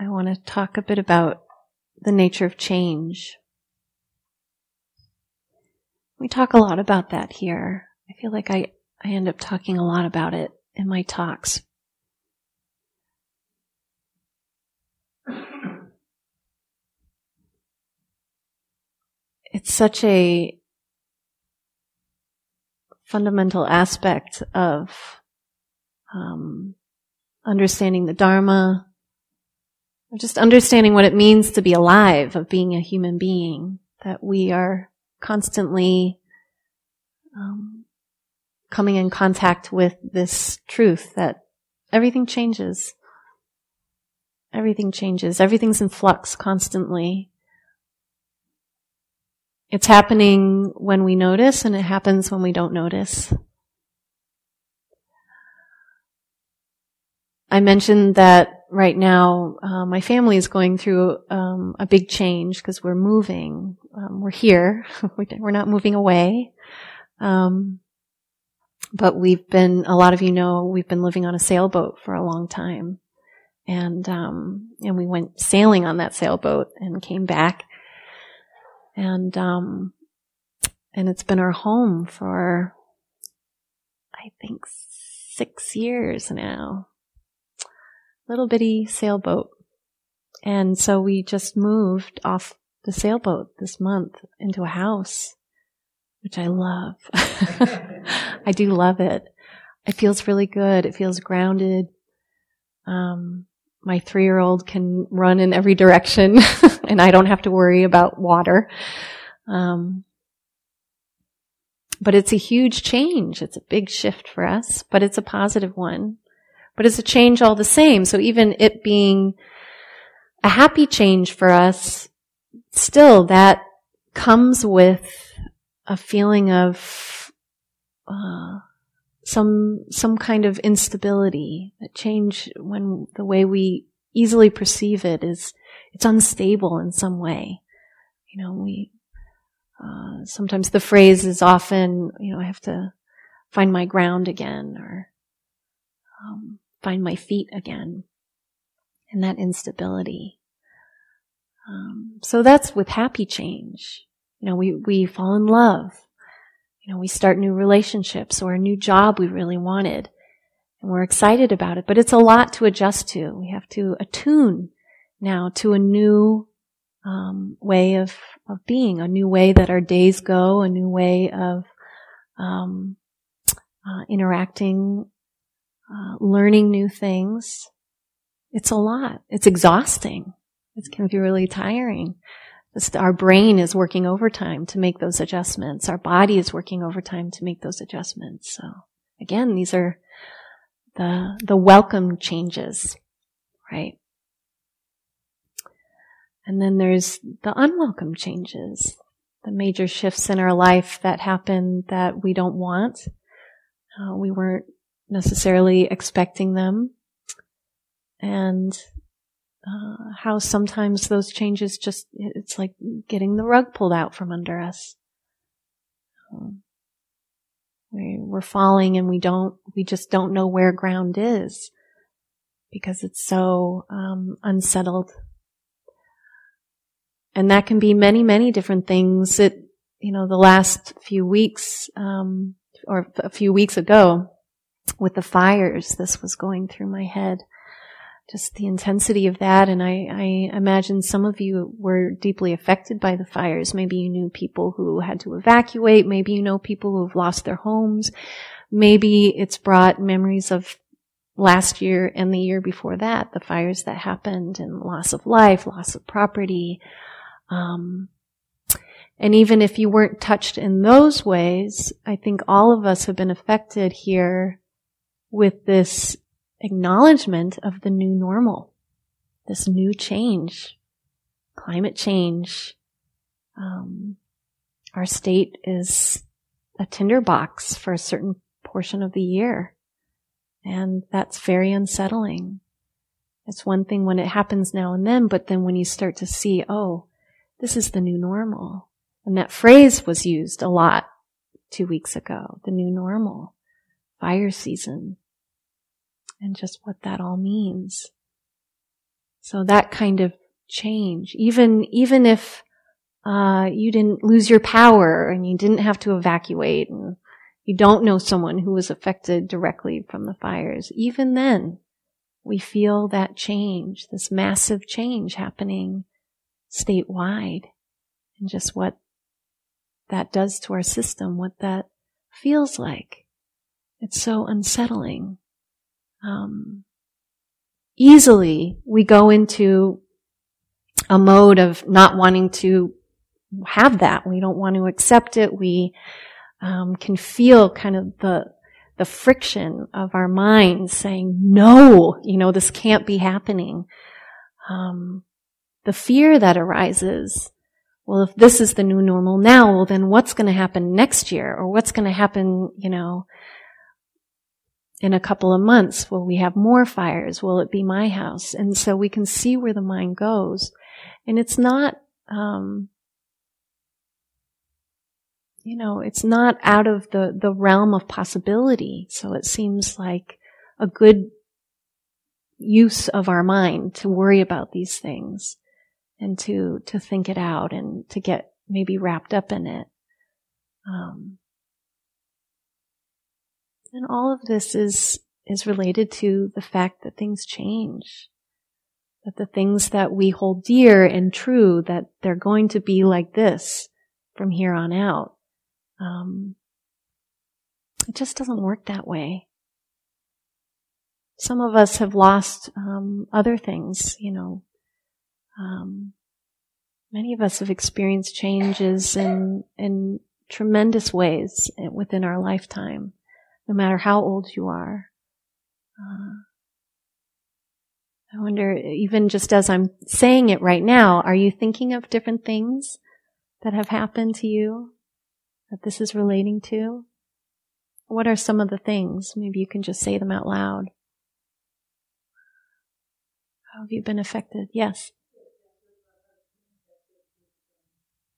I want to talk a bit about the nature of change. We talk a lot about that here. I feel like I, I end up talking a lot about it in my talks. It's such a fundamental aspect of um, understanding the Dharma, just understanding what it means to be alive, of being a human being, that we are constantly um, coming in contact with this truth that everything changes. Everything changes. Everything's in flux constantly. It's happening when we notice and it happens when we don't notice. I mentioned that right now, uh, my family is going through um, a big change because we're moving. Um, we're here. we're not moving away. Um, but we've been, a lot of you know, we've been living on a sailboat for a long time. And, um, and we went sailing on that sailboat and came back. And, um, and it's been our home for, I think, six years now little bitty sailboat. And so we just moved off the sailboat this month into a house, which I love. I do love it. It feels really good. It feels grounded. Um, my three year old can run in every direction and I don't have to worry about water. Um, but it's a huge change. It's a big shift for us, but it's a positive one but it's a change all the same. So even it being a happy change for us, still that comes with a feeling of uh, some some kind of instability. That change when the way we easily perceive it is it's unstable in some way. You know, we uh, sometimes the phrase is often, you know, I have to find my ground again, or um, find my feet again and that instability. Um, so that's with happy change. You know, we, we fall in love. You know, we start new relationships or a new job we really wanted and we're excited about it, but it's a lot to adjust to. We have to attune now to a new um, way of of being, a new way that our days go, a new way of um, uh, interacting uh, learning new things. It's a lot. It's exhausting. It can be really tiring. Our brain is working overtime to make those adjustments. Our body is working overtime to make those adjustments. So again, these are the, the welcome changes, right? And then there's the unwelcome changes, the major shifts in our life that happen that we don't want. Uh, we weren't necessarily expecting them. And uh, how sometimes those changes just it's like getting the rug pulled out from under us. Um, we, we're falling and we don't we just don't know where ground is because it's so um, unsettled. And that can be many many different things that you know the last few weeks um, or a few weeks ago with the fires, this was going through my head. Just the intensity of that. And I, I imagine some of you were deeply affected by the fires. Maybe you knew people who had to evacuate. Maybe you know people who have lost their homes. Maybe it's brought memories of last year and the year before that, the fires that happened and loss of life, loss of property. Um, and even if you weren't touched in those ways, I think all of us have been affected here with this acknowledgement of the new normal, this new change, climate change. Um, our state is a tinderbox for a certain portion of the year. And that's very unsettling. It's one thing when it happens now and then, but then when you start to see, oh, this is the new normal. And that phrase was used a lot two weeks ago, the new normal, fire season, and just what that all means. So that kind of change, even, even if, uh, you didn't lose your power and you didn't have to evacuate and you don't know someone who was affected directly from the fires, even then, we feel that change, this massive change happening statewide and just what that does to our system, what that feels like. It's so unsettling. Um, easily we go into a mode of not wanting to have that. We don't want to accept it. We um, can feel kind of the the friction of our minds saying, "No, you know, this can't be happening." Um, the fear that arises well, if this is the new normal now, well, then what's going to happen next year? Or what's going to happen, you know, in a couple of months? Will we have more fires? Will it be my house? And so we can see where the mind goes. And it's not, um, you know, it's not out of the, the realm of possibility. So it seems like a good use of our mind to worry about these things and to, to think it out and to get maybe wrapped up in it. Um, and all of this is, is related to the fact that things change. That the things that we hold dear and true, that they're going to be like this from here on out. Um, it just doesn't work that way. Some of us have lost um, other things, you know, um, many of us have experienced changes in, in tremendous ways within our lifetime, no matter how old you are. Uh, I wonder, even just as I'm saying it right now, are you thinking of different things that have happened to you that this is relating to? What are some of the things? Maybe you can just say them out loud. How have you been affected? Yes.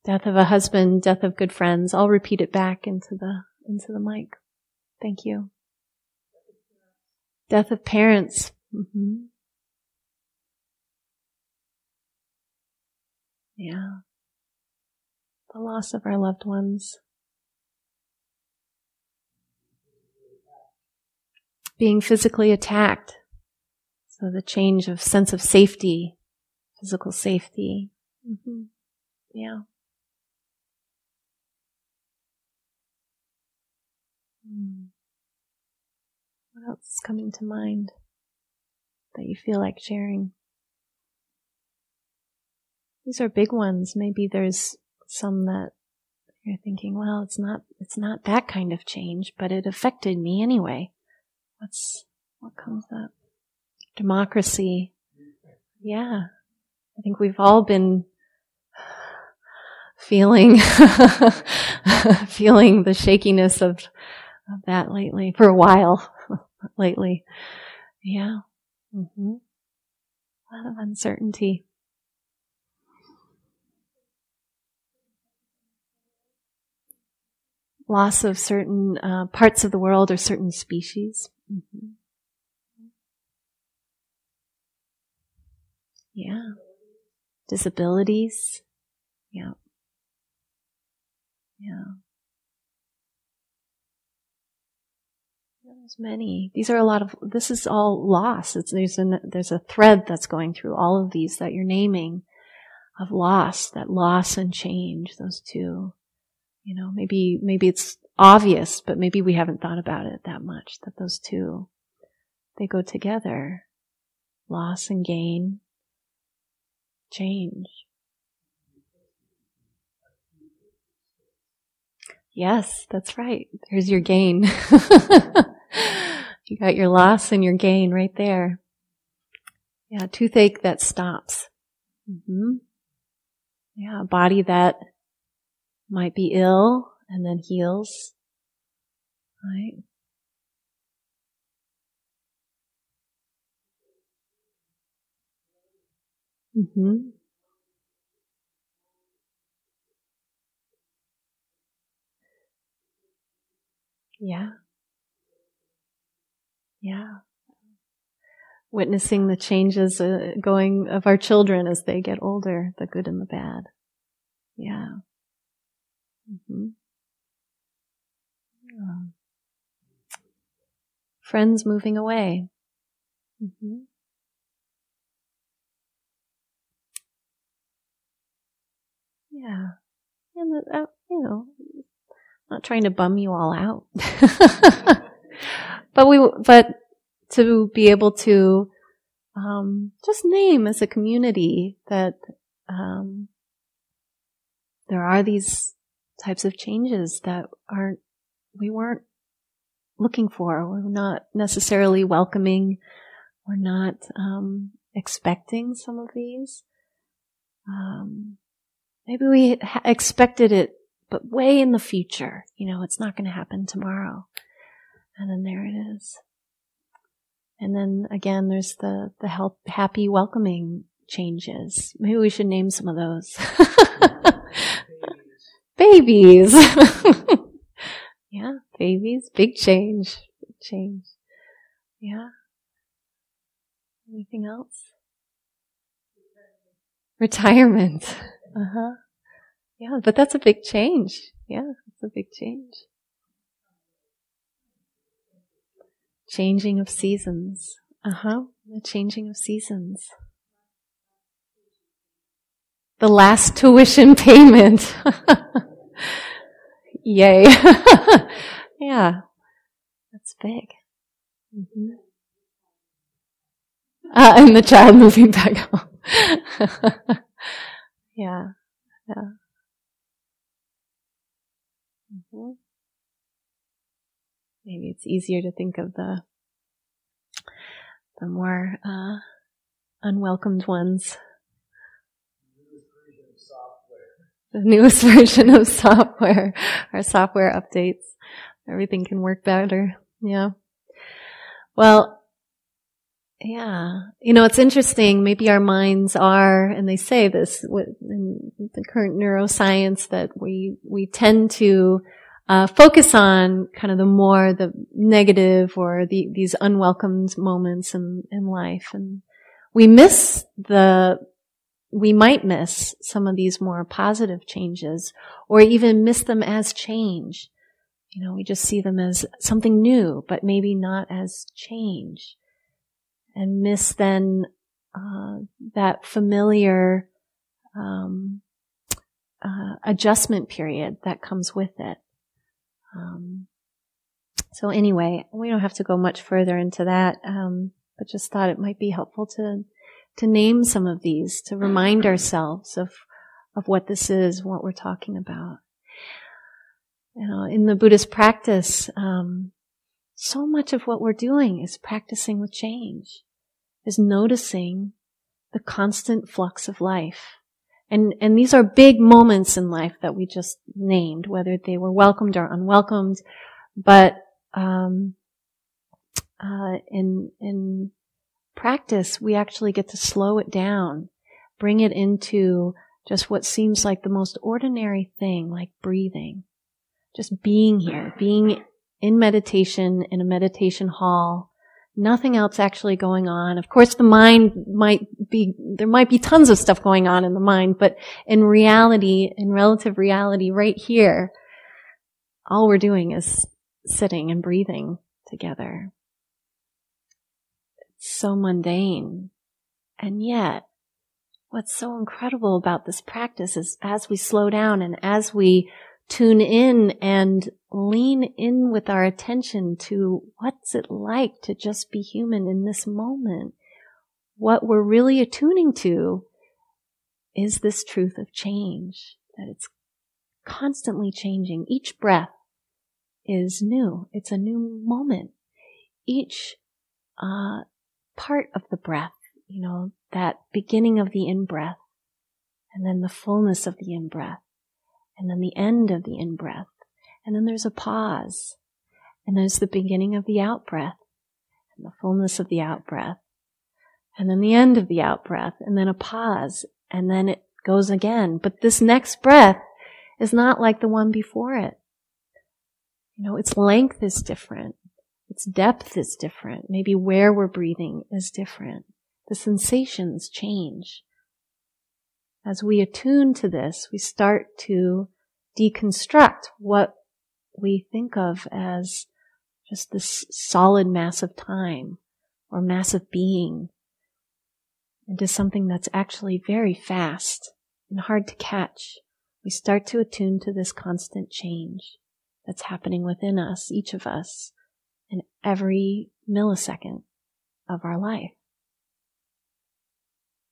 Death of a husband, death of good friends. I'll repeat it back into the, into the mic. Thank you. Death of parents. Mm-hmm. Yeah. The loss of our loved ones. Being physically attacked. So the change of sense of safety, physical safety. Mm-hmm. Yeah. Hmm. What else is coming to mind that you feel like sharing? These are big ones. Maybe there's some that you're thinking, well, it's not, it's not that kind of change, but it affected me anyway. What's, what comes up? Democracy. Yeah. I think we've all been feeling, feeling the shakiness of of that lately, for a while lately. Yeah. Mm-hmm. A lot of uncertainty. Loss of certain uh, parts of the world or certain species. Mm-hmm. Yeah. Disabilities. Yeah. Yeah. There's many. These are a lot of. This is all loss. It's, there's a there's a thread that's going through all of these that you're naming, of loss. That loss and change. Those two. You know, maybe maybe it's obvious, but maybe we haven't thought about it that much. That those two, they go together. Loss and gain. Change. Yes, that's right. There's your gain. you got your loss and your gain right there. Yeah, toothache that stops. Mm-hmm. Yeah, body that might be ill and then heals. Right? Mm-hmm. Yeah. Yeah. witnessing the changes uh, going of our children as they get older, the good and the bad. Yeah. Mm-hmm. yeah. Friends moving away. Mm-hmm. Yeah. And, uh, you know, not trying to bum you all out. but we, but to be able to, um, just name as a community that, um, there are these types of changes that aren't, we weren't looking for. We're not necessarily welcoming. We're not, um, expecting some of these. Um, maybe we expected it but way in the future. You know, it's not going to happen tomorrow. And then there it is. And then again, there's the, the help, happy welcoming changes. Maybe we should name some of those. babies. yeah, babies. Big change. Big change. Yeah. Anything else? Retirement. Uh huh. Yeah, but that's a big change. Yeah, it's a big change. Changing of seasons. Uh huh. The changing of seasons. The last tuition payment. Yay. yeah. That's big. Mm-hmm. Uh, and the child moving back home. yeah. Yeah. Mm-hmm. Maybe it's easier to think of the the more uh, unwelcomed ones. The newest version of software, our software updates. Everything can work better. Yeah. Well, yeah. You know, it's interesting. Maybe our minds are, and they say this in the current neuroscience that we, we tend to uh, focus on kind of the more the negative or the, these unwelcomed moments in, in life. And we miss the, we might miss some of these more positive changes or even miss them as change. You know, we just see them as something new, but maybe not as change and miss then uh, that familiar um, uh, adjustment period that comes with it. Um, so anyway, we don't have to go much further into that, um, but just thought it might be helpful to to name some of these to remind ourselves of of what this is, what we're talking about. You know, in the Buddhist practice, um, so much of what we're doing is practicing with change, is noticing the constant flux of life. And, and these are big moments in life that we just named, whether they were welcomed or unwelcomed. But, um, uh, in, in practice, we actually get to slow it down, bring it into just what seems like the most ordinary thing, like breathing. Just being here, being in meditation in a meditation hall, nothing else actually going on. Of course, the mind might be, there might be tons of stuff going on in the mind, but in reality, in relative reality, right here, all we're doing is sitting and breathing together. It's so mundane. And yet, what's so incredible about this practice is as we slow down and as we tune in and lean in with our attention to what's it like to just be human in this moment. What we're really attuning to is this truth of change, that it's constantly changing. Each breath is new. It's a new moment. Each uh, part of the breath, you know, that beginning of the in breath, and then the fullness of the in breath, and then the end of the in breath, and then there's a pause. And there's the beginning of the out breath and the fullness of the out breath. And then the end of the out breath and then a pause and then it goes again. But this next breath is not like the one before it. You know, its length is different. Its depth is different. Maybe where we're breathing is different. The sensations change. As we attune to this, we start to deconstruct what we think of as just this solid mass of time or mass of being into something that's actually very fast and hard to catch. We start to attune to this constant change that's happening within us, each of us, in every millisecond of our life.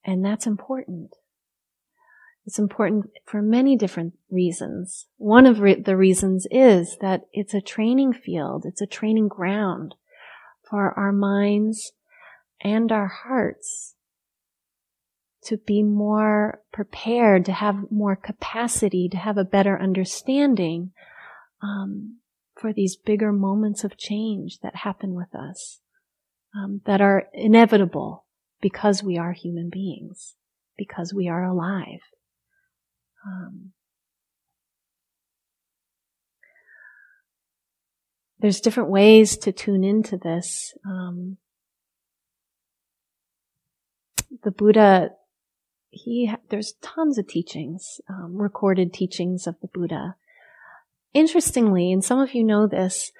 And that's important. It's important for many different reasons. One of re- the reasons is that it's a training field. It's a training ground for our minds and our hearts to be more prepared, to have more capacity, to have a better understanding um, for these bigger moments of change that happen with us, um, that are inevitable because we are human beings, because we are alive. Um, there's different ways to tune into this. Um, the Buddha, he there's tons of teachings, um, recorded teachings of the Buddha. Interestingly, and some of you know this,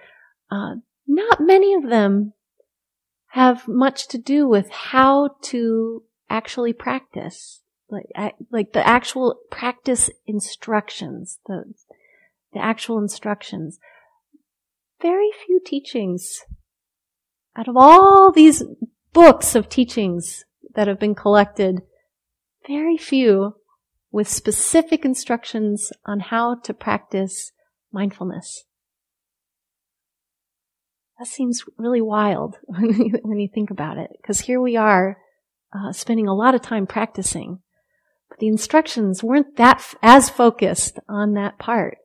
uh, not many of them have much to do with how to actually practice like like the actual practice instructions, the the actual instructions. Very few teachings out of all these books of teachings that have been collected, very few with specific instructions on how to practice mindfulness. That seems really wild when you, when you think about it, because here we are uh, spending a lot of time practicing the instructions weren't that as focused on that part.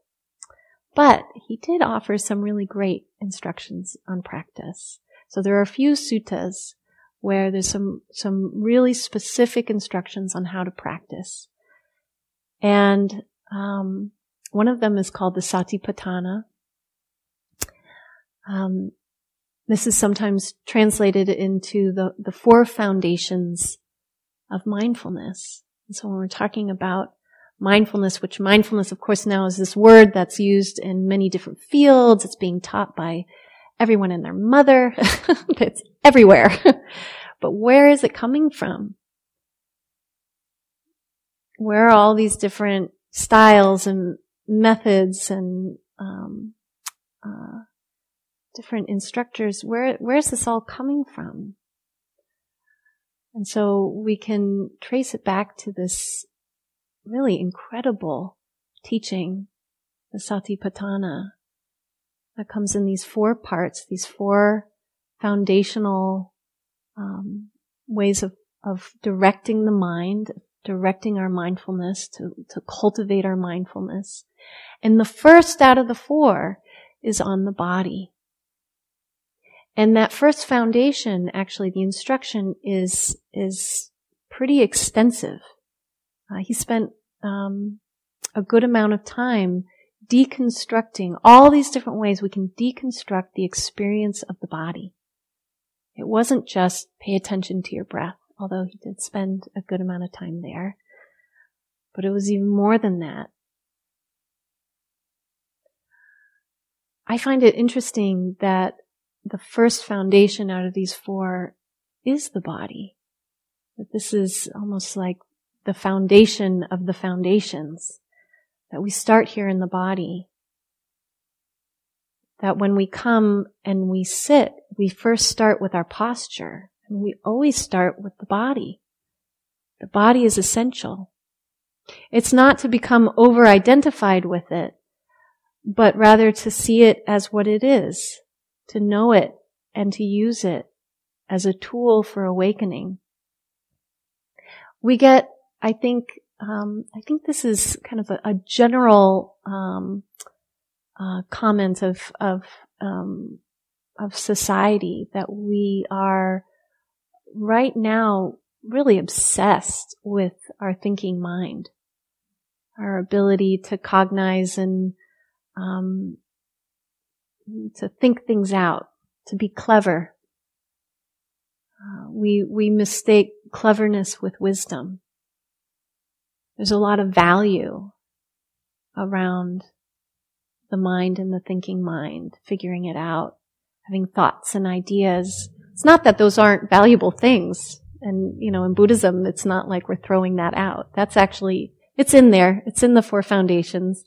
But he did offer some really great instructions on practice. So there are a few suttas where there's some, some really specific instructions on how to practice. And, um, one of them is called the Satipatthana. Um, this is sometimes translated into the, the four foundations of mindfulness. And so when we're talking about mindfulness, which mindfulness, of course, now is this word that's used in many different fields. It's being taught by everyone and their mother. it's everywhere. but where is it coming from? Where are all these different styles and methods and um, uh, different instructors? Where where is this all coming from? And so we can trace it back to this really incredible teaching, the Satipatthana, that comes in these four parts, these four foundational um, ways of, of directing the mind, directing our mindfulness, to, to cultivate our mindfulness. And the first out of the four is on the body. And that first foundation, actually, the instruction is, is pretty extensive. Uh, he spent, um, a good amount of time deconstructing all these different ways we can deconstruct the experience of the body. It wasn't just pay attention to your breath, although he did spend a good amount of time there. But it was even more than that. I find it interesting that the first foundation out of these four is the body. That this is almost like the foundation of the foundations. That we start here in the body. That when we come and we sit, we first start with our posture. And we always start with the body. The body is essential. It's not to become over identified with it, but rather to see it as what it is to know it and to use it as a tool for awakening. We get, I think, um, I think this is kind of a, a general um, uh, comment of of um, of society that we are right now really obsessed with our thinking mind, our ability to cognize and um, to think things out, to be clever. Uh, we, we mistake cleverness with wisdom. There's a lot of value around the mind and the thinking mind, figuring it out, having thoughts and ideas. It's not that those aren't valuable things. And, you know, in Buddhism, it's not like we're throwing that out. That's actually, it's in there. It's in the four foundations.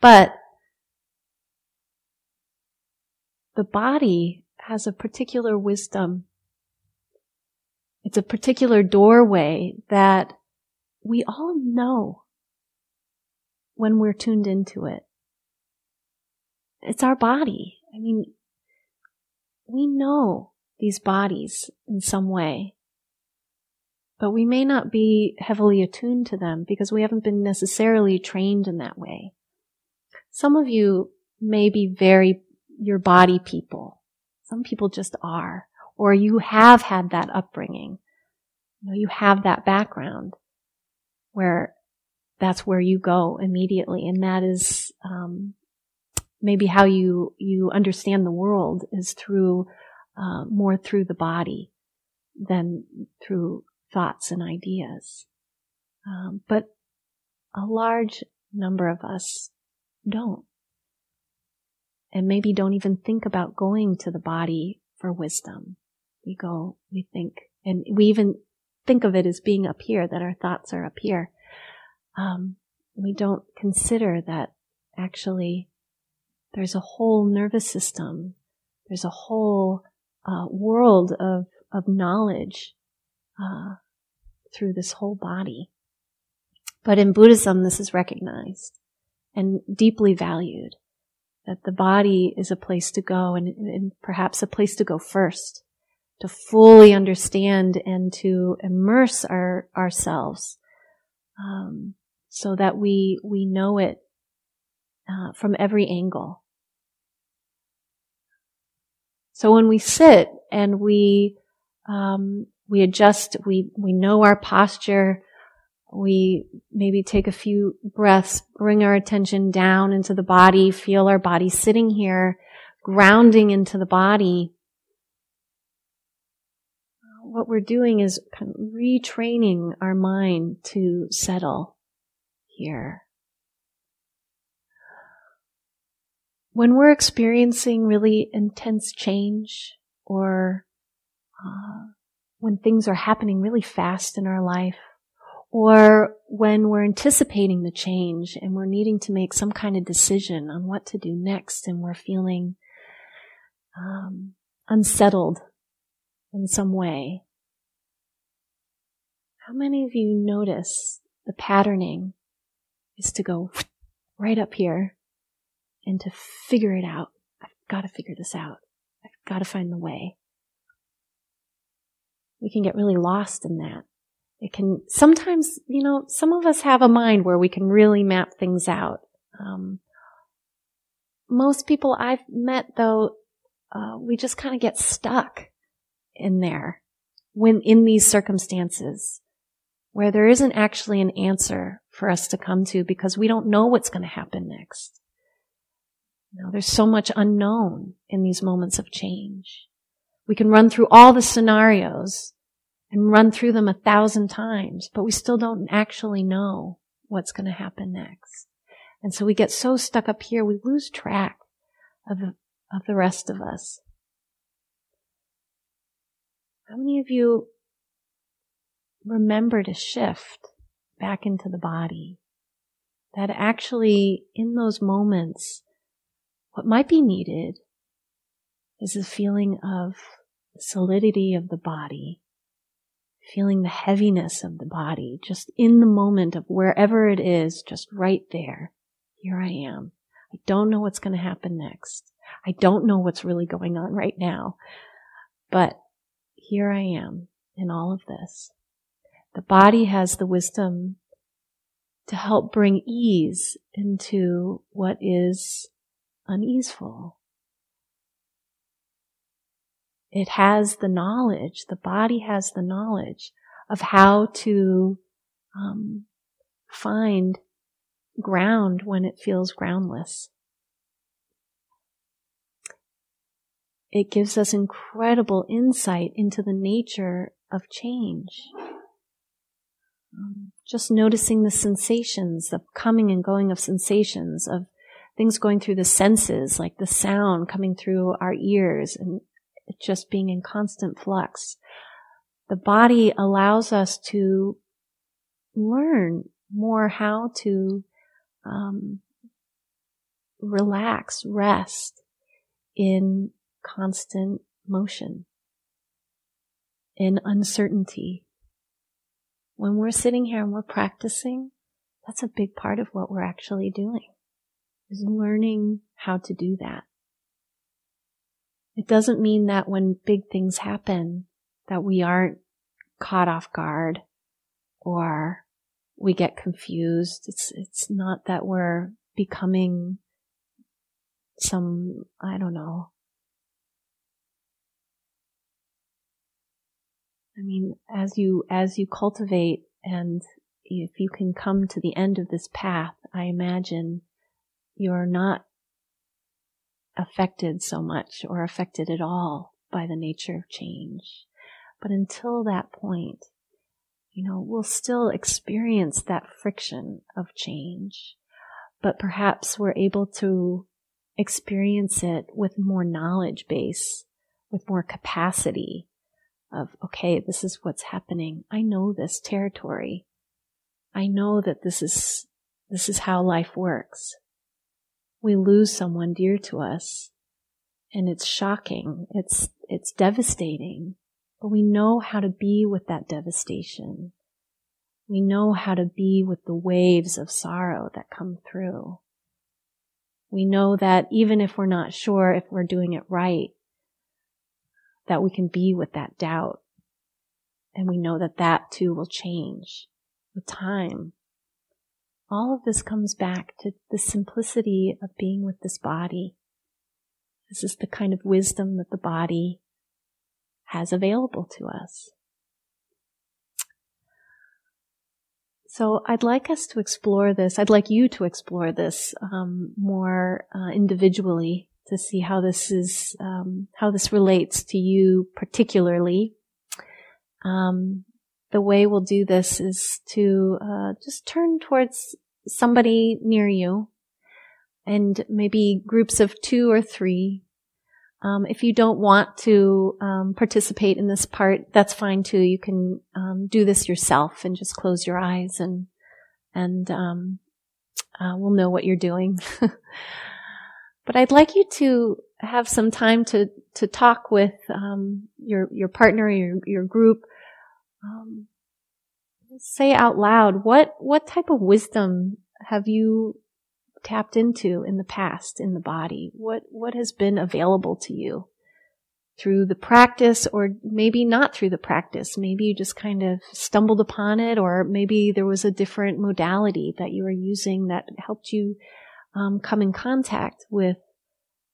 But the body has a particular wisdom. It's a particular doorway that we all know when we're tuned into it. It's our body. I mean, we know these bodies in some way, but we may not be heavily attuned to them because we haven't been necessarily trained in that way. Some of you may be very your body people. Some people just are. Or you have had that upbringing. You know, you have that background where that's where you go immediately. And that is, um, maybe how you, you understand the world is through, uh, more through the body than through thoughts and ideas. Um, but a large number of us don't and maybe don't even think about going to the body for wisdom. We go, we think, and we even think of it as being up here, that our thoughts are up here. Um, we don't consider that actually there's a whole nervous system, there's a whole uh, world of of knowledge uh, through this whole body. But in Buddhism, this is recognized and deeply valued that the body is a place to go and, and, perhaps a place to go first to fully understand and to immerse our ourselves um, so that we we know it uh, from every angle. So when we sit and we um, we adjust we we know our posture we maybe take a few breaths, bring our attention down into the body, feel our body sitting here, grounding into the body. What we're doing is kind of retraining our mind to settle here. When we're experiencing really intense change or uh, when things are happening really fast in our life, or when we're anticipating the change and we're needing to make some kind of decision on what to do next and we're feeling um, unsettled in some way. How many of you notice the patterning is to go right up here and to figure it out? I've got to figure this out. I've got to find the way. We can get really lost in that. It can sometimes, you know, some of us have a mind where we can really map things out. Um, most people I've met, though, uh, we just kind of get stuck in there when in these circumstances where there isn't actually an answer for us to come to because we don't know what's going to happen next. You know, there's so much unknown in these moments of change. We can run through all the scenarios and run through them a thousand times, but we still don't actually know what's going to happen next. And so we get so stuck up here, we lose track of of the rest of us. How many of you remember to shift back into the body? That actually, in those moments, what might be needed is a feeling of solidity of the body feeling the heaviness of the body, just in the moment of wherever it is, just right there. Here I am. I don't know what's going to happen next. I don't know what's really going on right now. But here I am in all of this. The body has the wisdom to help bring ease into what is uneaseful. It has the knowledge, the body has the knowledge of how to um, find ground when it feels groundless. it gives us incredible insight into the nature of change. Um, just noticing the sensations, the coming and going of sensations, of things going through the senses, like the sound coming through our ears and just being in constant flux. The body allows us to learn more how to um, relax, rest in constant motion, in uncertainty. When we're sitting here and we're practicing, that's a big part of what we're actually doing, is learning how to do that. It doesn't mean that when big things happen, that we aren't caught off guard or we get confused. It's, it's not that we're becoming some, I don't know. I mean, as you, as you cultivate and if you can come to the end of this path, I imagine you're not affected so much or affected at all by the nature of change. But until that point, you know, we'll still experience that friction of change, but perhaps we're able to experience it with more knowledge base, with more capacity of, okay, this is what's happening. I know this territory. I know that this is, this is how life works. We lose someone dear to us and it's shocking. It's, it's devastating, but we know how to be with that devastation. We know how to be with the waves of sorrow that come through. We know that even if we're not sure if we're doing it right, that we can be with that doubt. And we know that that too will change with time. All of this comes back to the simplicity of being with this body. This is the kind of wisdom that the body has available to us. So I'd like us to explore this. I'd like you to explore this um, more uh, individually to see how this is um, how this relates to you particularly. Um, the way we'll do this is to uh, just turn towards somebody near you, and maybe groups of two or three um, if you don't want to um, participate in this part, that's fine too. You can um, do this yourself and just close your eyes, and and um, uh, we'll know what you're doing. but I'd like you to have some time to to talk with um, your your partner, your your group. Say out loud what what type of wisdom have you tapped into in the past in the body? What, what has been available to you through the practice or maybe not through the practice? Maybe you just kind of stumbled upon it or maybe there was a different modality that you were using that helped you um, come in contact with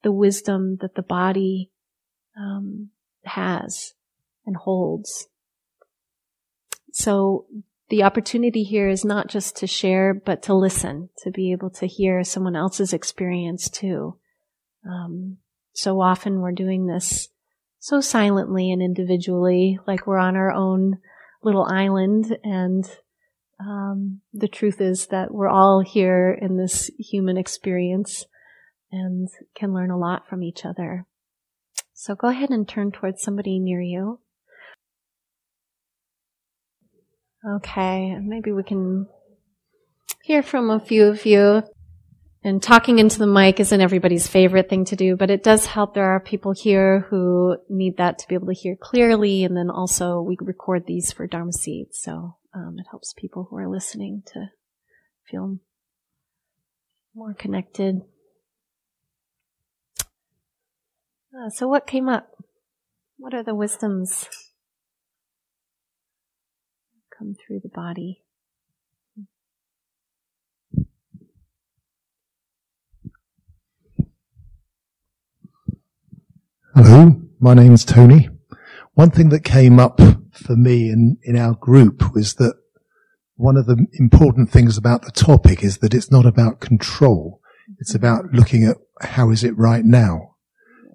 the wisdom that the body um, has and holds. So the opportunity here is not just to share, but to listen, to be able to hear someone else's experience too. Um, so often we're doing this so silently and individually, like we're on our own little island. And um, the truth is that we're all here in this human experience and can learn a lot from each other. So go ahead and turn towards somebody near you. Okay, maybe we can hear from a few of you. And talking into the mic isn't everybody's favorite thing to do, but it does help. There are people here who need that to be able to hear clearly, and then also we record these for Dharma Seed, so um, it helps people who are listening to feel more connected. Uh, so, what came up? What are the wisdoms come through the body. Hello, my name is Tony. One thing that came up for me in, in our group was that one of the important things about the topic is that it's not about control. It's about looking at how is it right now.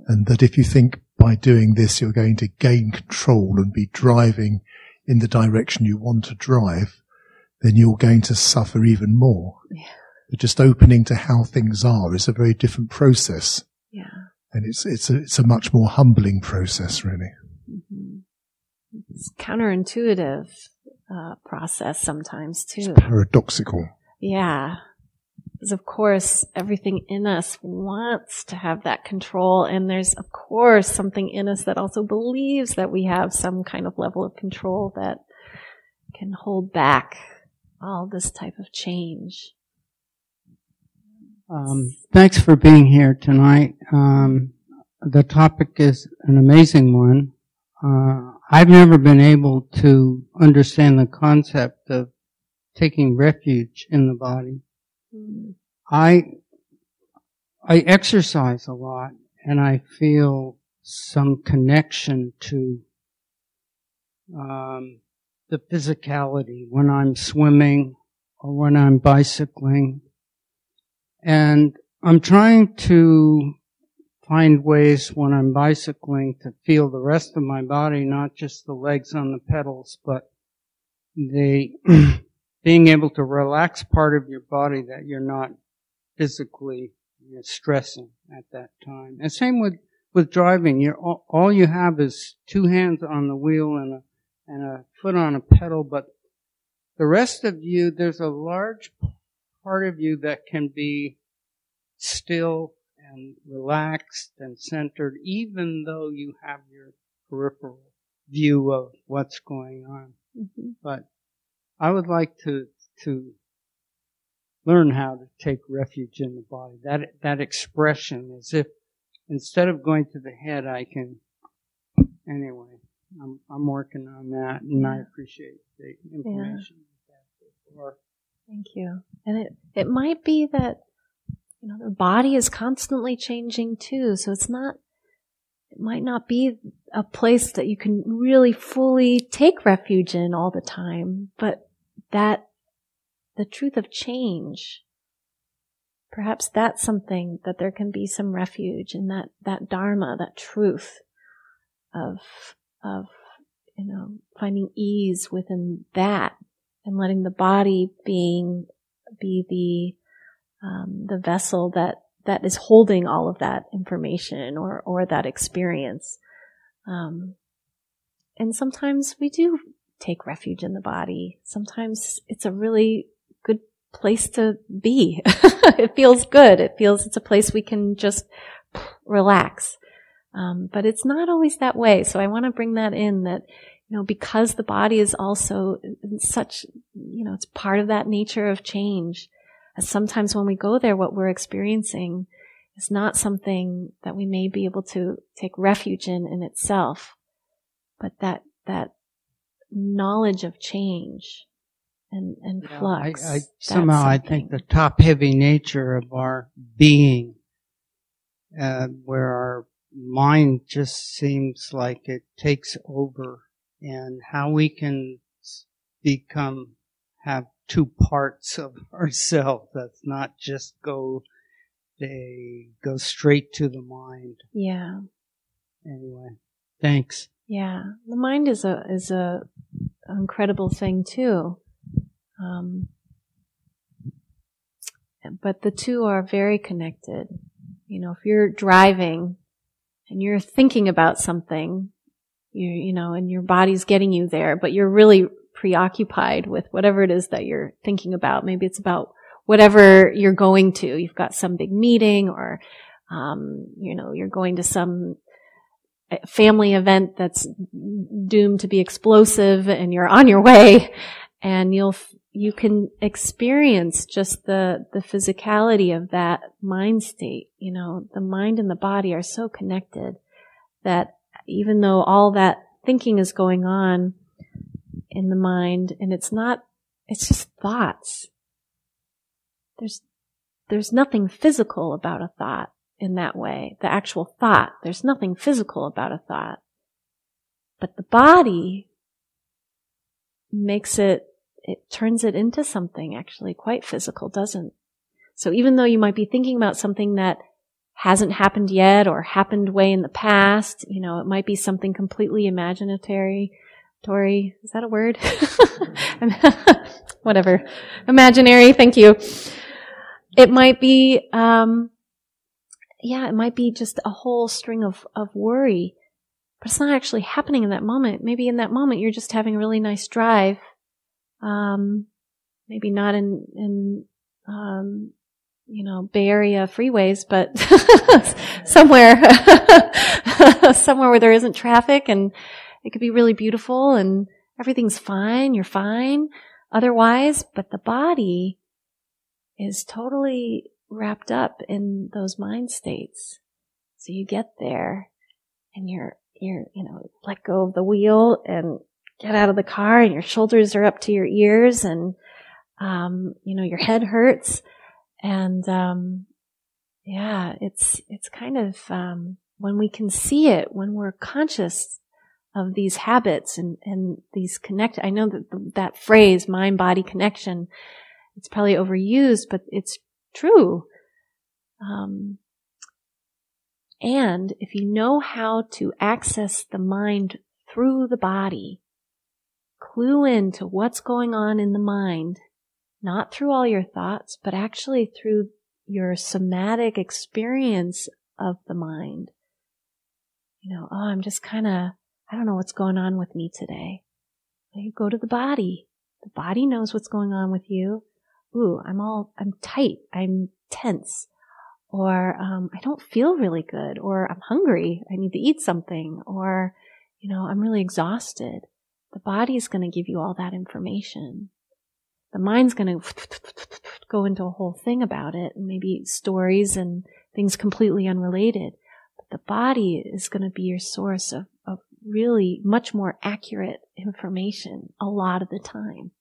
And that if you think by doing this, you're going to gain control and be driving in the direction you want to drive, then you're going to suffer even more. Yeah. But just opening to how things are is a very different process. Yeah. And it's, it's a, it's a much more humbling process, really. Mm-hmm. It's counterintuitive uh, process sometimes too. It's paradoxical. Yeah. Because of course everything in us wants to have that control and there's of course something in us that also believes that we have some kind of level of control that can hold back all this type of change. Um, thanks for being here tonight. Um, the topic is an amazing one. Uh, I've never been able to understand the concept of taking refuge in the body. I I exercise a lot, and I feel some connection to um, the physicality when I'm swimming or when I'm bicycling, and I'm trying to find ways when I'm bicycling to feel the rest of my body, not just the legs on the pedals, but the being able to relax part of your body that you're not physically you know, stressing at that time. And same with with driving. You're all, all you have is two hands on the wheel and a and a foot on a pedal, but the rest of you, there's a large part of you that can be still and relaxed and centered, even though you have your peripheral view of what's going on. Mm-hmm. But I would like to to learn how to take refuge in the body. That that expression, as if instead of going to the head, I can. Anyway, I'm I'm working on that, and I appreciate the information. Yeah. Thank you. And it it might be that you know, their body is constantly changing too. So it's not, it might not be a place that you can really fully take refuge in all the time, but that the truth of change, perhaps that's something that there can be some refuge in that, that dharma, that truth of, of, you know, finding ease within that and letting the body being, be the, um, the vessel that that is holding all of that information or or that experience. Um, and sometimes we do take refuge in the body. Sometimes it's a really good place to be. it feels good. It feels it's a place we can just relax. Um, but it's not always that way. So I want to bring that in that, you know, because the body is also such, you know, it's part of that nature of change sometimes when we go there, what we're experiencing is not something that we may be able to take refuge in in itself, but that, that knowledge of change and, and yeah, flux. I, I somehow I think the top heavy nature of our being, uh, where our mind just seems like it takes over and how we can become, have two parts of ourselves. That's not just go, they go straight to the mind. Yeah. Anyway, thanks. Yeah. The mind is a, is a incredible thing too. Um, but the two are very connected. You know, if you're driving and you're thinking about something, you, you know, and your body's getting you there, but you're really preoccupied with whatever it is that you're thinking about. Maybe it's about whatever you're going to. You've got some big meeting or, um, you know, you're going to some family event that's doomed to be explosive and you're on your way and you'll, you can experience just the, the physicality of that mind state. You know, the mind and the body are so connected that even though all that thinking is going on, in the mind and it's not, it's just thoughts. There's, there's nothing physical about a thought in that way. The actual thought. There's nothing physical about a thought. But the body makes it, it turns it into something actually quite physical, doesn't? So even though you might be thinking about something that hasn't happened yet or happened way in the past. You know, it might be something completely imaginatory. Tory, is that a word? Whatever. Imaginary, thank you. It might be, um, yeah, it might be just a whole string of, of worry, but it's not actually happening in that moment. Maybe in that moment you're just having a really nice drive. Um, maybe not in, in, um, you know, Bay Area freeways, but somewhere, somewhere where there isn't traffic and it could be really beautiful and everything's fine. You're fine otherwise, but the body is totally wrapped up in those mind states. So you get there and you're, you're, you know, let go of the wheel and get out of the car and your shoulders are up to your ears and, um, you know, your head hurts and, um, yeah, it's, it's kind of, um, when we can see it, when we're conscious of these habits and, and these connect, I know that that phrase, mind body connection, it's probably overused, but it's true. Um, and if you know how to access the mind through the body, clue into what's going on in the mind, not through all your thoughts, but actually through your somatic experience of the mind. You know, oh, I'm just kind of, I don't know what's going on with me today. You go to the body. The body knows what's going on with you. Ooh, I'm all, I'm tight. I'm tense. Or, um, I don't feel really good. Or I'm hungry. I need to eat something. Or, you know, I'm really exhausted. The body is going to give you all that information the mind's going to go into a whole thing about it, and maybe stories and things completely unrelated. But the body is going to be your source of, of really much more accurate information a lot of the time.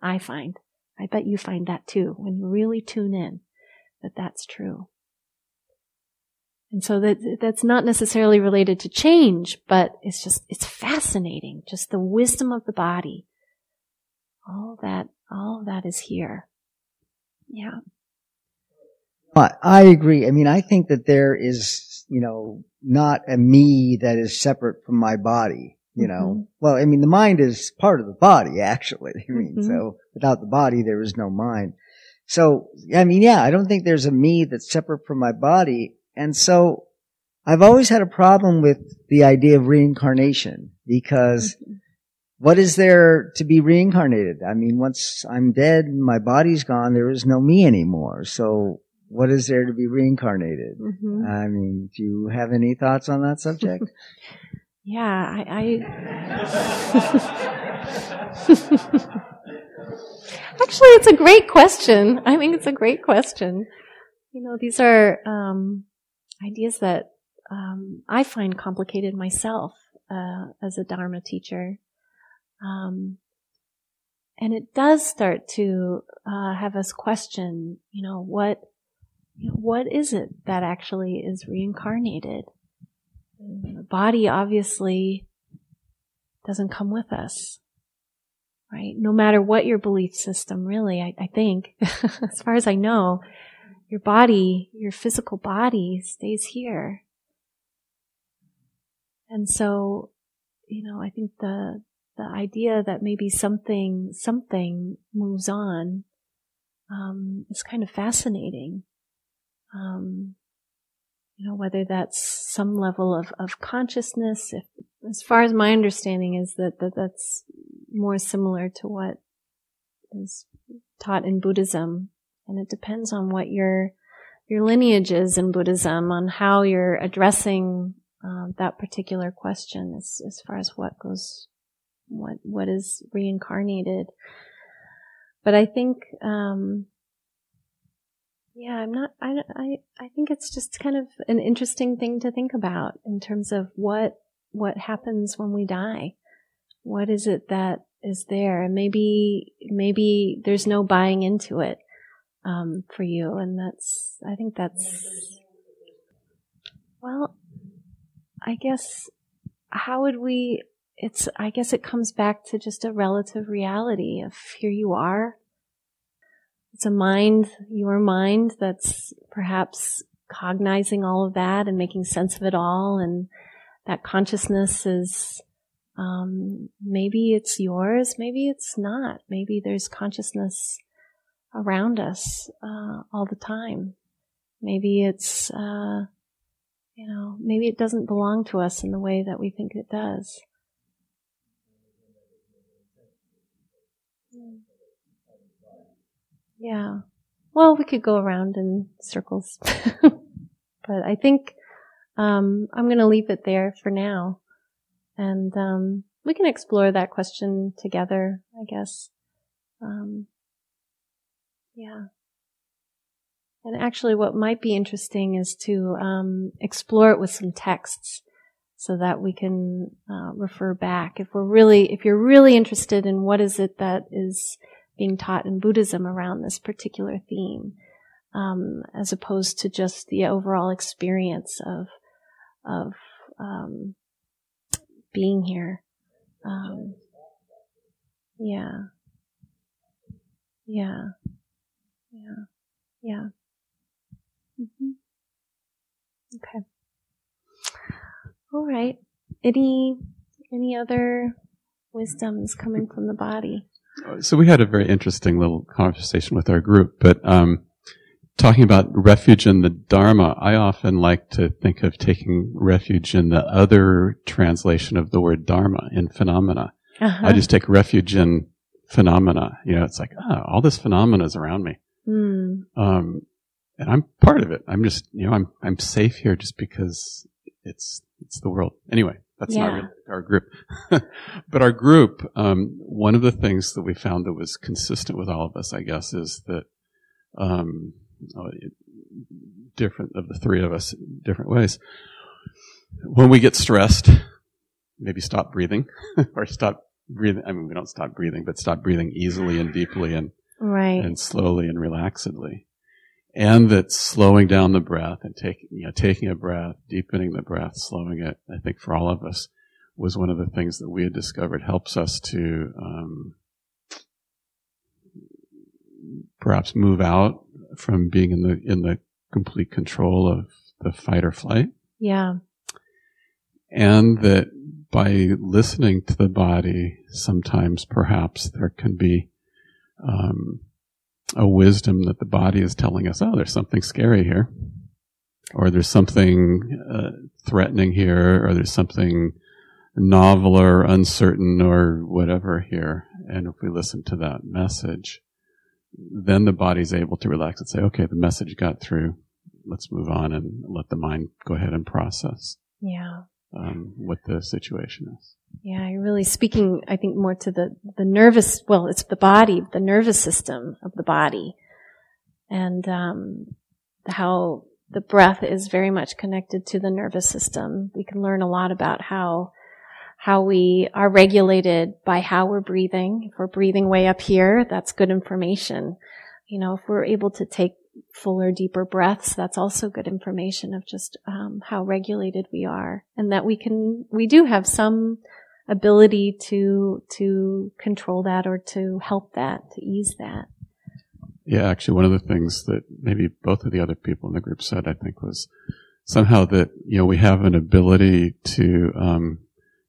I find. I bet you find that too when you really tune in that that's true. And so that, that's not necessarily related to change, but it's just, it's fascinating. Just the wisdom of the body. All that all that is here. Yeah. I agree. I mean, I think that there is, you know, not a me that is separate from my body. You know, mm-hmm. well, I mean, the mind is part of the body, actually. I mean, mm-hmm. so without the body, there is no mind. So, I mean, yeah, I don't think there's a me that's separate from my body. And so I've always had a problem with the idea of reincarnation because mm-hmm what is there to be reincarnated? I mean, once I'm dead, my body's gone, there is no me anymore. So what is there to be reincarnated? Mm-hmm. I mean, do you have any thoughts on that subject? yeah, I, I... actually, it's a great question. I think it's a great question. You know, these are um, ideas that um, I find complicated myself uh, as a Dharma teacher. Um, and it does start to uh, have us question, you know, what you know, what is it that actually is reincarnated? The body obviously doesn't come with us, right? No matter what your belief system, really, I, I think, as far as I know, your body, your physical body stays here. And so, you know, I think the, the idea that maybe something something moves on um, is kind of fascinating. Um, you know, whether that's some level of, of consciousness. If, as far as my understanding is that, that that's more similar to what is taught in Buddhism, and it depends on what your your lineage is in Buddhism, on how you're addressing uh, that particular question, as as far as what goes what what is reincarnated. But I think, um, yeah, I'm not. I I I think it's just kind of an interesting thing to think about in terms of what what happens when we die. What is it that is there? And maybe maybe there's no buying into it um, for you, and that's. I think that's. Well, I guess how would we it's, I guess it comes back to just a relative reality of here you are. It's a mind, your mind that's perhaps cognizing all of that and making sense of it all and that consciousness is um, maybe it's yours maybe it's not. Maybe there's consciousness around us uh, all the time. Maybe it's uh, you know maybe it doesn't belong to us in the way that we think it does yeah well we could go around in circles but i think um, I'm going to leave it there for now. And um, we can explore that question together, I guess. Um, yeah. And actually, what might be interesting is to um, explore it with some texts so that we can uh, refer back. If we're really, if you're really interested in what is it that is being taught in Buddhism around this particular theme, um, as opposed to just the overall experience of of um, being here. Um, yeah. Yeah. Yeah. Yeah. Mm-hmm. Okay. All right. Any any other wisdoms coming from the body? So we had a very interesting little conversation with our group, but um, talking about refuge in the Dharma, I often like to think of taking refuge in the other translation of the word Dharma in phenomena. Uh-huh. I just take refuge in phenomena. You know, it's like, oh, all this phenomena is around me. Mm. Um, and I'm part of it. I'm just, you know, I'm, I'm safe here just because it's, it's the world. Anyway, that's yeah. not really our group. but our group, um, one of the things that we found that was consistent with all of us, I guess, is that, um, uh, different of the three of us different ways. When we get stressed, maybe stop breathing or stop breathing. I mean, we don't stop breathing, but stop breathing easily and deeply and, right. and slowly and relaxedly. And that slowing down the breath and taking, you know, taking a breath, deepening the breath, slowing it, I think for all of us was one of the things that we had discovered helps us to, um, perhaps move out from being in the in the complete control of the fight or flight. Yeah. And that by listening to the body, sometimes perhaps there can be um, a wisdom that the body is telling us, oh, there's something scary here, or there's something uh, threatening here, or there's something novel or uncertain or whatever here. And if we listen to that message, then the body's able to relax and say, okay, the message got through. Let's move on and let the mind go ahead and process. Yeah. Um, what the situation is. Yeah, you're really speaking, I think, more to the, the nervous, well, it's the body, the nervous system of the body. And, um, how the breath is very much connected to the nervous system. We can learn a lot about how how we are regulated by how we're breathing. If we're breathing way up here, that's good information. You know, if we're able to take fuller, deeper breaths, that's also good information of just um, how regulated we are, and that we can, we do have some ability to to control that or to help that, to ease that. Yeah, actually, one of the things that maybe both of the other people in the group said, I think, was somehow that you know we have an ability to um,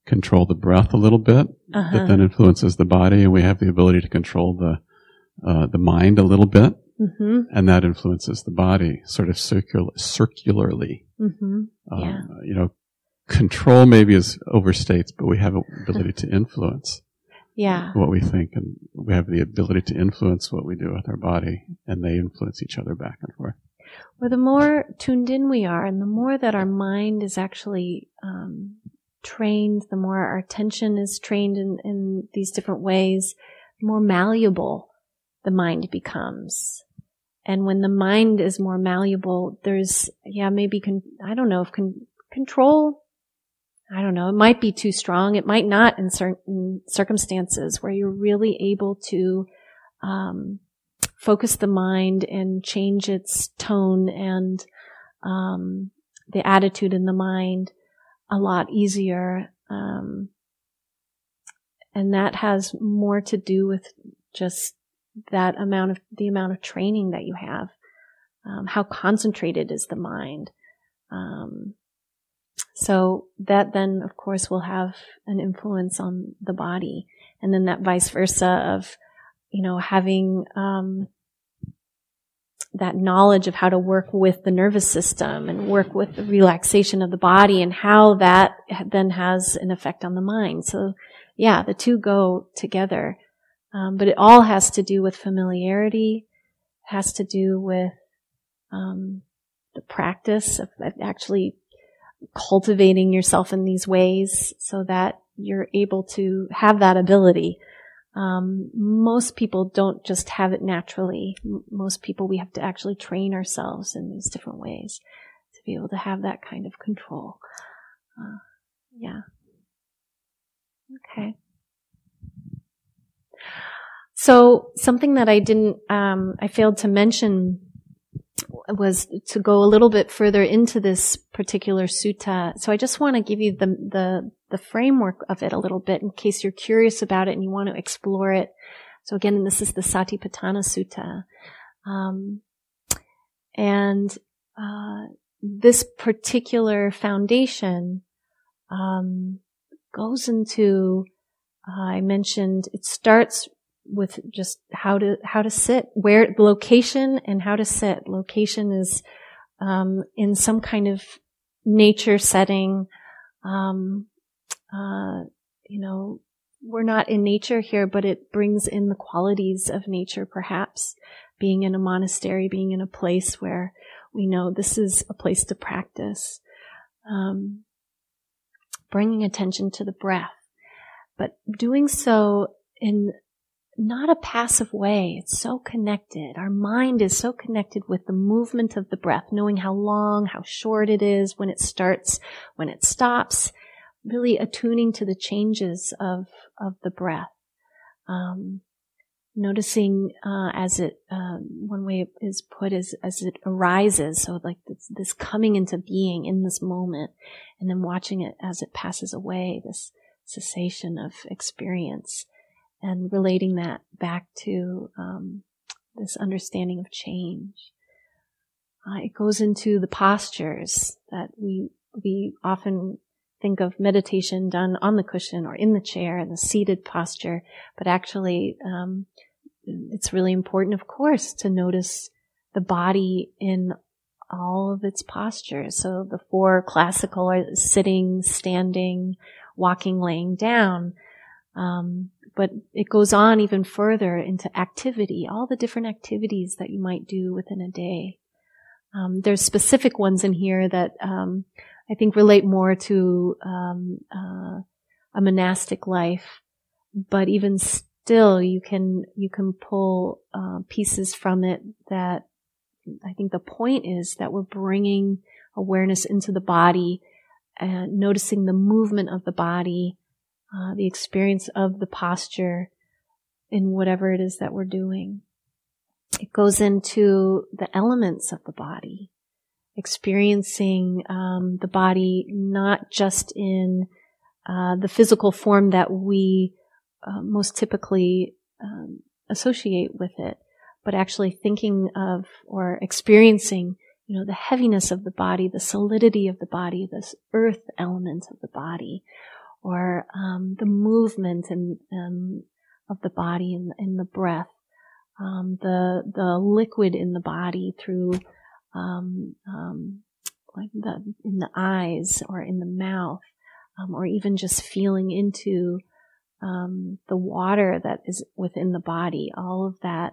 control the breath a little bit uh-huh. that then influences the body and we have the ability to control the uh, the mind a little bit mm-hmm. and that influences the body sort of circular, circularly mm-hmm. um, yeah. you know control maybe is overstates but we have an ability to influence yeah. what we think and we have the ability to influence what we do with our body and they influence each other back and forth well the more tuned in we are and the more that our mind is actually um, trained, the more our attention is trained in, in these different ways, the more malleable the mind becomes. And when the mind is more malleable, there's, yeah, maybe, con- I don't know if con- control, I don't know, it might be too strong. It might not in certain circumstances where you're really able to, um, focus the mind and change its tone and, um, the attitude in the mind a lot easier. Um, and that has more to do with just that amount of the amount of training that you have. Um, how concentrated is the mind? Um, so that then, of course, will have an influence on the body, and then that vice versa of, you know, having um, that knowledge of how to work with the nervous system and work with the relaxation of the body and how that then has an effect on the mind. So yeah, the two go together. Um, but it all has to do with familiarity, has to do with um, the practice of actually cultivating yourself in these ways so that you're able to have that ability um, most people don't just have it naturally. M- most people, we have to actually train ourselves in these different ways to be able to have that kind of control. Uh, yeah. Okay. So something that I didn't, um, I failed to mention was to go a little bit further into this particular sutta. So I just want to give you the, the, the framework of it a little bit in case you're curious about it and you want to explore it. So again, this is the Satipatthana Sutta. Um, and, uh, this particular foundation, um, goes into, uh, I mentioned it starts with just how to how to sit, where location and how to sit. Location is um, in some kind of nature setting. Um, uh, you know, we're not in nature here, but it brings in the qualities of nature. Perhaps being in a monastery, being in a place where we know this is a place to practice. Um, bringing attention to the breath, but doing so in not a passive way. It's so connected. Our mind is so connected with the movement of the breath, knowing how long, how short it is, when it starts, when it stops, really attuning to the changes of, of the breath. Um, noticing uh, as it um, one way is put is as it arises so like this, this, coming into being in this moment and then watching it as it passes away this cessation of experience and relating that back to um, this understanding of change. Uh, it goes into the postures that we we often think of meditation done on the cushion or in the chair in the seated posture, but actually um, it's really important, of course, to notice the body in all of its postures. So the four classical are sitting, standing, walking, laying down. Um, but it goes on even further into activity, all the different activities that you might do within a day. Um, there's specific ones in here that um, I think relate more to um, uh, a monastic life, but even still, you can you can pull uh, pieces from it that I think the point is that we're bringing awareness into the body and noticing the movement of the body uh, the experience of the posture in whatever it is that we're doing. It goes into the elements of the body, experiencing um, the body not just in uh, the physical form that we uh, most typically um, associate with it, but actually thinking of or experiencing, you know, the heaviness of the body, the solidity of the body, this earth element of the body, or um, the movement and um, of the body and, and the breath, um, the the liquid in the body through um, um, like the in the eyes or in the mouth, um, or even just feeling into the water that is within the body. All of that.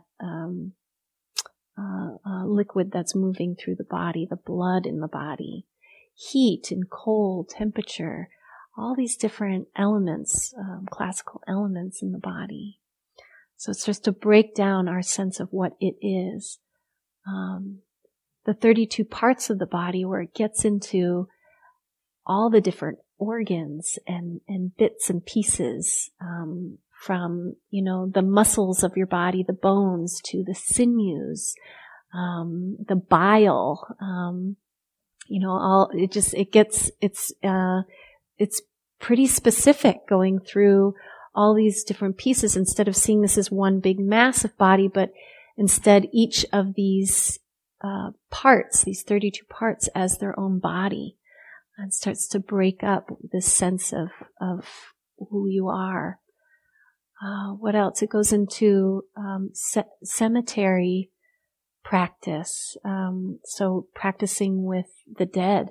Uh, uh, liquid that's moving through the body, the blood in the body, heat and cold, temperature, all these different elements, um, classical elements in the body. So it's just to break down our sense of what it is. Um, the 32 parts of the body where it gets into all the different organs and, and bits and pieces, um, from, you know, the muscles of your body, the bones to the sinews, um, the bile, um, you know, all, it just, it gets, it's, uh, it's pretty specific going through all these different pieces instead of seeing this as one big massive body, but instead each of these uh, parts, these 32 parts, as their own body and starts to break up this sense of, of who you are. Uh, what else? It goes into um, ce- cemetery practice. Um, so practicing with the dead,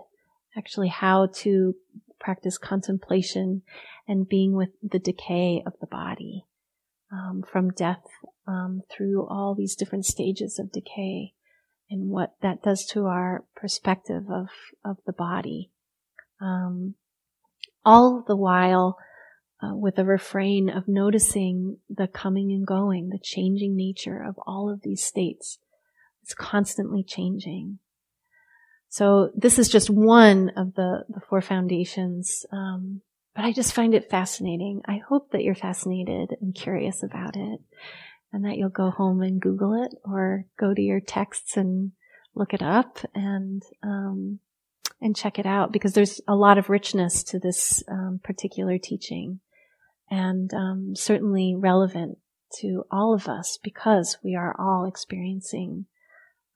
actually how to practice contemplation and being with the decay of the body um, from death um, through all these different stages of decay and what that does to our perspective of of the body. Um, all the while uh, with a refrain of noticing the coming and going, the changing nature of all of these states. It's constantly changing. So this is just one of the, the four foundations. Um, but I just find it fascinating. I hope that you're fascinated and curious about it and that you'll go home and Google it or go to your texts and look it up and, um, and check it out because there's a lot of richness to this um, particular teaching and um, certainly relevant to all of us because we are all experiencing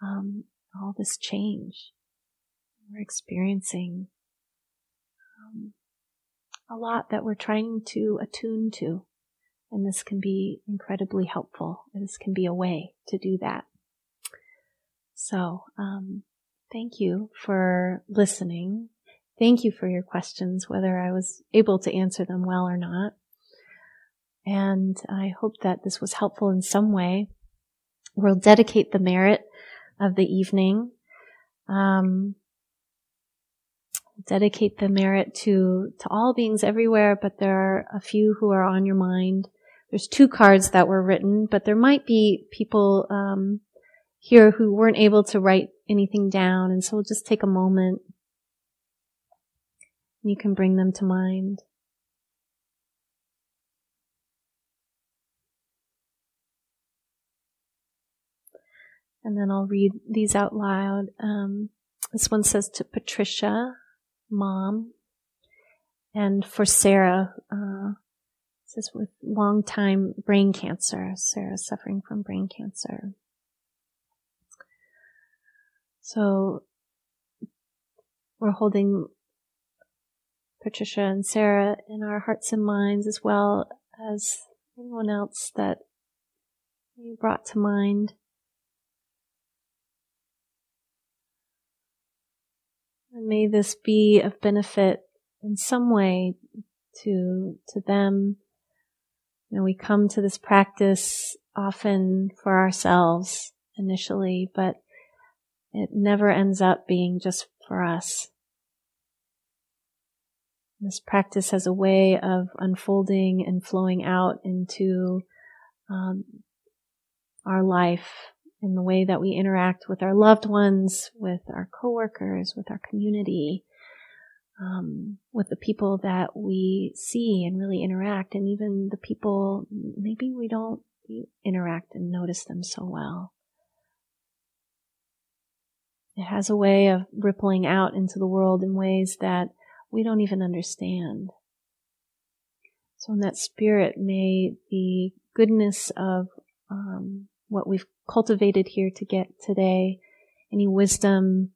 um, all this change. We're experiencing um, a lot that we're trying to attune to. And this can be incredibly helpful. This can be a way to do that. So, um, thank you for listening. Thank you for your questions, whether I was able to answer them well or not. And I hope that this was helpful in some way. We'll dedicate the merit of the evening. Um, dedicate the merit to to all beings everywhere, but there are a few who are on your mind. There's two cards that were written, but there might be people um, here who weren't able to write anything down, and so we'll just take a moment. You can bring them to mind. And then I'll read these out loud. Um, this one says to Patricia, mom, and for Sarah, uh, is with long time brain cancer. Sarah suffering from brain cancer. So we're holding Patricia and Sarah in our hearts and minds as well as anyone else that you brought to mind. And may this be of benefit in some way to, to them. You know, we come to this practice often for ourselves initially, but it never ends up being just for us. This practice has a way of unfolding and flowing out into um, our life in the way that we interact with our loved ones, with our coworkers, with our community, um, with the people that we see and really interact, and even the people maybe we don't interact and notice them so well. It has a way of rippling out into the world in ways that we don't even understand. So in that spirit, may the goodness of um, what we've cultivated here to get today, any wisdom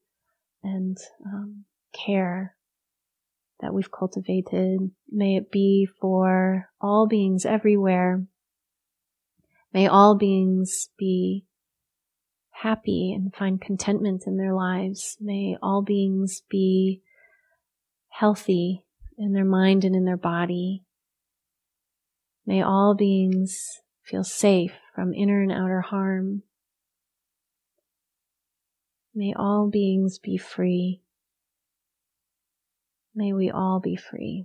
and um, care that we've cultivated. May it be for all beings everywhere. May all beings be happy and find contentment in their lives. May all beings be healthy in their mind and in their body. May all beings feel safe from inner and outer harm. May all beings be free. May we all be free.